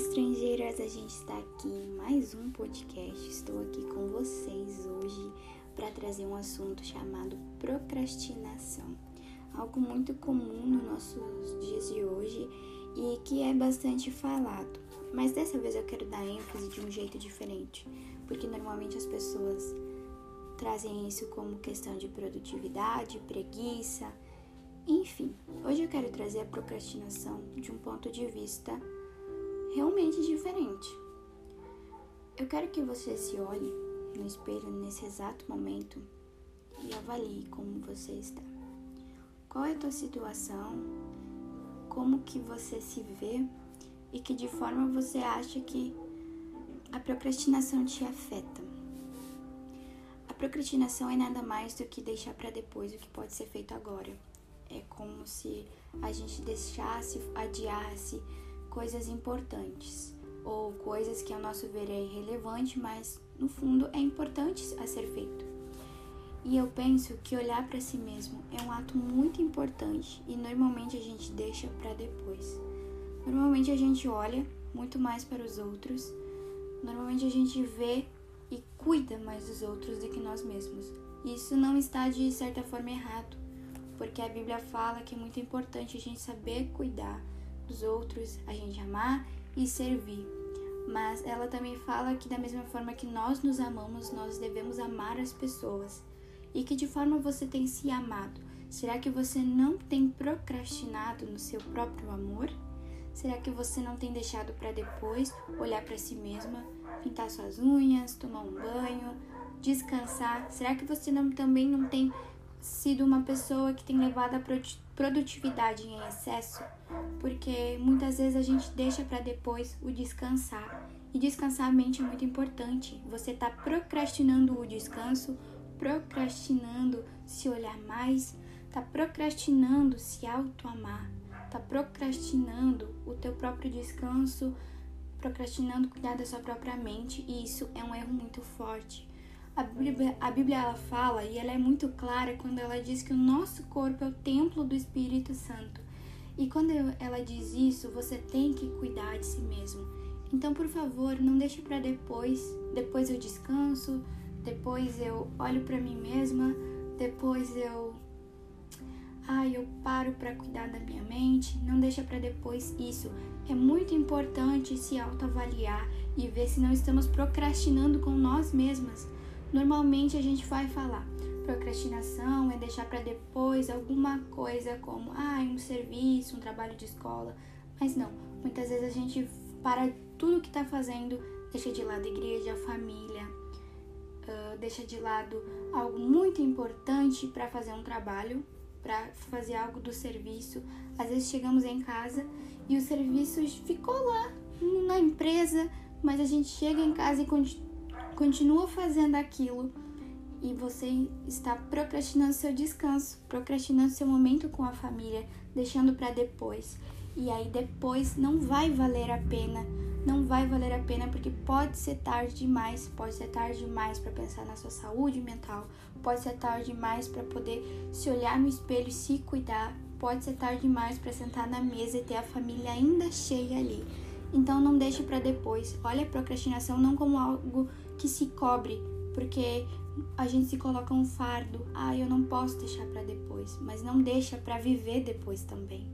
estrangeiras! A gente está aqui em mais um podcast. Estou aqui com vocês hoje para trazer um assunto chamado procrastinação. Algo muito comum nos nossos dias de hoje e que é bastante falado. Mas dessa vez eu quero dar ênfase de um jeito diferente, porque normalmente as pessoas trazem isso como questão de produtividade, preguiça, enfim. Hoje eu quero trazer a procrastinação de um ponto de vista realmente diferente. Eu quero que você se olhe no espelho nesse exato momento e avalie como você está. Qual é a tua situação? Como que você se vê e que de forma você acha que a procrastinação te afeta? A procrastinação é nada mais do que deixar para depois o que pode ser feito agora. É como se a gente deixasse, adiasse coisas importantes ou coisas que ao nosso ver é irrelevante, mas no fundo é importante a ser feito. E eu penso que olhar para si mesmo é um ato muito importante e normalmente a gente deixa para depois. Normalmente a gente olha muito mais para os outros, normalmente a gente vê e cuida mais dos outros do que nós mesmos. Isso não está de certa forma errado, porque a Bíblia fala que é muito importante a gente saber cuidar dos outros, a gente amar e servir. Mas ela também fala que da mesma forma que nós nos amamos, nós devemos amar as pessoas. E que de forma você tem se amado? Será que você não tem procrastinado no seu próprio amor? Será que você não tem deixado para depois olhar para si mesma, pintar suas unhas, tomar um banho, descansar? Será que você não, também não tem sido uma pessoa que tem levado a produtividade em excesso, porque muitas vezes a gente deixa para depois o descansar. E descansar a mente é muito importante. Você está procrastinando o descanso, procrastinando se olhar mais, está procrastinando se auto-amar, está procrastinando o teu próprio descanso, procrastinando cuidar da sua própria mente, e isso é um erro muito forte. A Bíblia, a Bíblia ela fala e ela é muito clara quando ela diz que o nosso corpo é o templo do Espírito Santo. E quando ela diz isso, você tem que cuidar de si mesmo. Então, por favor, não deixe para depois. Depois eu descanso, depois eu olho para mim mesma, depois eu ai, eu paro para cuidar da minha mente. Não deixa para depois isso. É muito importante se autoavaliar e ver se não estamos procrastinando com nós mesmas. Normalmente a gente vai falar procrastinação é deixar para depois alguma coisa como ah, um serviço, um trabalho de escola, mas não. Muitas vezes a gente para tudo que está fazendo, deixa de lado a igreja, a família, uh, deixa de lado algo muito importante para fazer um trabalho, para fazer algo do serviço. Às vezes chegamos em casa e o serviço ficou lá na empresa, mas a gente chega em casa e continua continua fazendo aquilo e você está procrastinando seu descanso, procrastinando seu momento com a família, deixando para depois. E aí depois não vai valer a pena, não vai valer a pena porque pode ser tarde demais, pode ser tarde demais para pensar na sua saúde mental, pode ser tarde demais para poder se olhar no espelho e se cuidar, pode ser tarde demais para sentar na mesa e ter a família ainda cheia ali. Então não deixe para depois. Olha a procrastinação não como algo que se cobre, porque a gente se coloca um fardo. Ah, eu não posso deixar para depois, mas não deixa para viver depois também.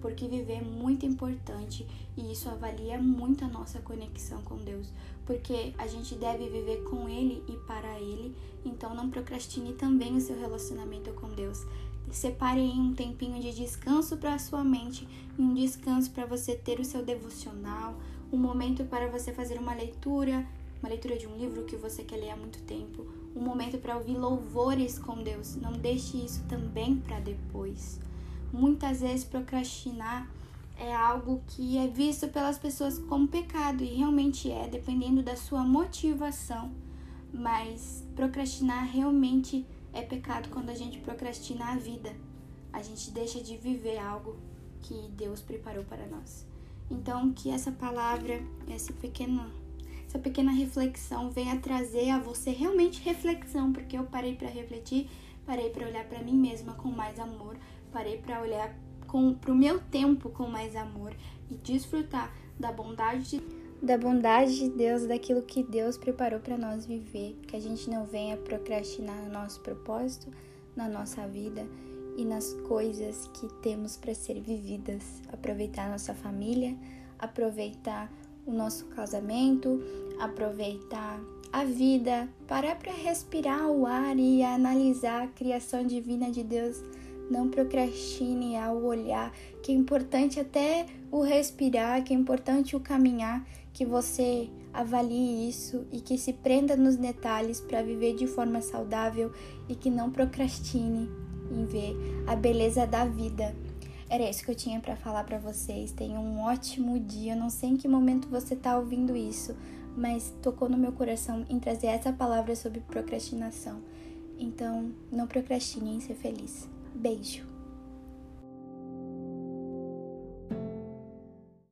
Porque viver é muito importante e isso avalia muito a nossa conexão com Deus, porque a gente deve viver com ele e para ele, então não procrastine também o seu relacionamento com Deus. Separe um tempinho de descanso para a sua mente e um descanso para você ter o seu devocional, um momento para você fazer uma leitura, uma leitura de um livro que você quer ler há muito tempo, um momento para ouvir louvores com Deus. Não deixe isso também para depois. Muitas vezes procrastinar é algo que é visto pelas pessoas como pecado e realmente é, dependendo da sua motivação. Mas procrastinar realmente é pecado quando a gente procrastina a vida. A gente deixa de viver algo que Deus preparou para nós. Então, que essa palavra, essa pequena, essa pequena reflexão venha trazer a você realmente reflexão, porque eu parei para refletir, parei para olhar para mim mesma com mais amor, parei para olhar para o meu tempo com mais amor e desfrutar da bondade de da bondade de Deus, daquilo que Deus preparou para nós viver, que a gente não venha procrastinar no nosso propósito, na nossa vida e nas coisas que temos para ser vividas. Aproveitar a nossa família, aproveitar o nosso casamento, aproveitar a vida, parar para respirar o ar e analisar a criação divina de Deus. Não procrastine ao olhar, que é importante até o respirar, que é importante o caminhar, que você avalie isso e que se prenda nos detalhes para viver de forma saudável e que não procrastine em ver a beleza da vida. Era isso que eu tinha para falar para vocês. Tenham um ótimo dia. Não sei em que momento você está ouvindo isso, mas tocou no meu coração em trazer essa palavra sobre procrastinação. Então, não procrastine em ser feliz. Beijo.